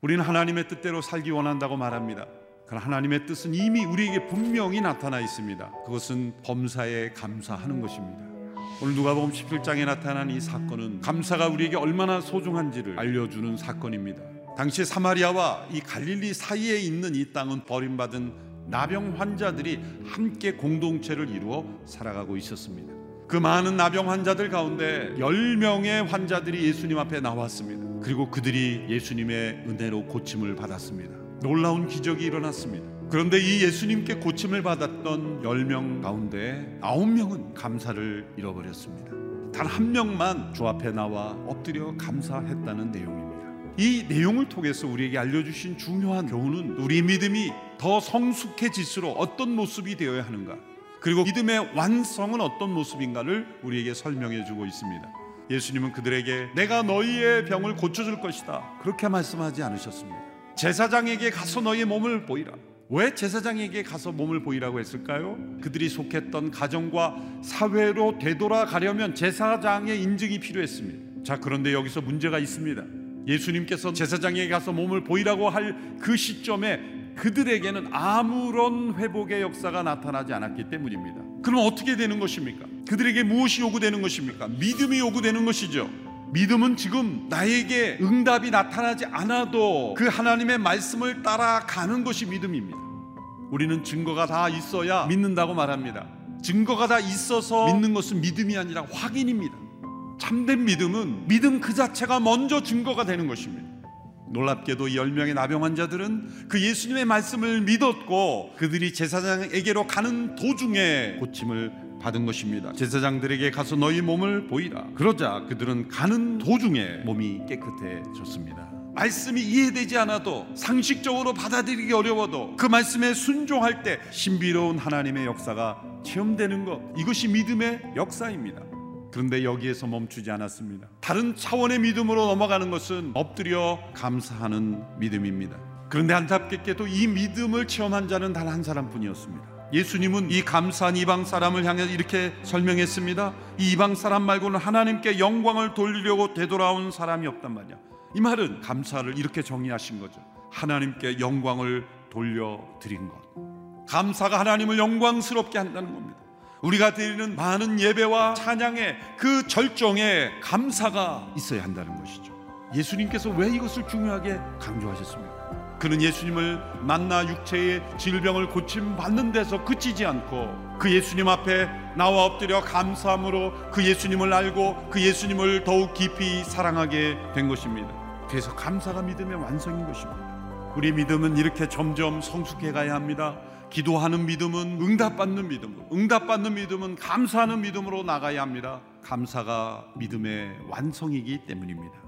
우리는 하나님의 뜻대로 살기 원한다고 말합니다. 그러나 하나님의 뜻은 이미 우리에게 분명히 나타나 있습니다. 그것은 범사에 감사하는 것입니다. 오늘 누가복음 17장에 나타난 이 사건은 감사가 우리에게 얼마나 소중한지를 알려주는 사건입니다. 당시 사마리아와 이 갈릴리 사이에 있는 이 땅은 버림받은 나병 환자들이 함께 공동체를 이루어 살아가고 있었습니다. 그 많은 나병 환자들 가운데 10명의 환자들이 예수님 앞에 나왔습니다. 그리고 그들이 예수님의 은혜로 고침을 받았습니다. 놀라운 기적이 일어났습니다. 그런데 이 예수님께 고침을 받았던 10명 가운데 9명은 감사를 잃어버렸습니다. 단 한 명만 주 앞에 나와 엎드려 감사했다는 내용입니다. 이 내용을 통해서 우리에게 알려주신 중요한 교훈은 우리 믿음이 더 성숙해질수록 어떤 모습이 되어야 하는가 그리고 믿음의 완성은 어떤 모습인가를 우리에게 설명해 주고 있습니다. 예수님은 그들에게 내가 너희의 병을 고쳐줄 것이다. 그렇게 말씀하지 않으셨습니다. 제사장에게 가서 너희의 몸을 보이라. 왜 제사장에게 가서 몸을 보이라고 했을까요? 그들이 속했던 가정과 사회로 되돌아가려면 제사장의 인증이 필요했습니다. 자, 그런데 여기서 문제가 있습니다. 예수님께서 제사장에게 가서 몸을 보이라고 할 그 시점에 그들에게는 아무런 회복의 역사가 나타나지 않았기 때문입니다. 그럼 어떻게 되는 것입니까? 그들에게 무엇이 요구되는 것입니까? 믿음이 요구되는 것이죠. 믿음은 지금 나에게 응답이 나타나지 않아도 그 하나님의 말씀을 따라가는 것이 믿음입니다. 우리는 증거가 다 있어야 믿는다고 말합니다. 증거가 다 있어서 믿는 것은 믿음이 아니라 확인입니다. 참된 믿음은 믿음 그 자체가 먼저 증거가 되는 것입니다. 놀랍게도 열명의 나병 환자들은 그 예수님의 말씀을 믿었고 그들이 제사장에게로 가는 도중에 고침을 받은 것입니다. 제사장들에게 가서 너희 몸을 보이라. 그러자 그들은 가는 도중에 몸이 깨끗해졌습니다. 말씀이 이해되지 않아도 상식적으로 받아들이기 어려워도 그 말씀에 순종할 때 신비로운 하나님의 역사가 체험되는 것 이것이 믿음의 역사입니다. 그런데 여기에서 멈추지 않았습니다. 다른 차원의 믿음으로 넘어가는 것은 엎드려 감사하는 믿음입니다. 그런데 안타깝게도 이 믿음을 체험한 자는 단 한 사람뿐이었습니다. 예수님은 이 감사한 이방 사람을 향해 이렇게 설명했습니다. 이 이방 사람 말고는 하나님께 영광을 돌리려고 되돌아온 사람이 없단 말이야. 이 말은 감사를 이렇게 정의하신 거죠. 하나님께 영광을 돌려드린 것. 감사가 하나님을 영광스럽게 한다는 겁니다. 우리가 드리는 많은 예배와 찬양의 그 절정에 감사가 있어야 한다는 것이죠. 예수님께서 왜 이것을 중요하게 강조하셨습니까? 그는 예수님을 만나 육체의 질병을 고침 받는 데서 그치지 않고 그 예수님 앞에 나와 엎드려 감사함으로 그 예수님을 알고 그 예수님을 더욱 깊이 사랑하게 된 것입니다. 그래서 감사가 믿음의 완성인 것입니다. 우리 믿음은 이렇게 점점 성숙해 가야 합니다. 기도하는 믿음은 응답받는 믿음으로, 응답받는 믿음은 감사하는 믿음으로 나가야 합니다. 감사가 믿음의 완성이기 때문입니다.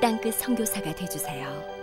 땅끝 성교사가 되주세요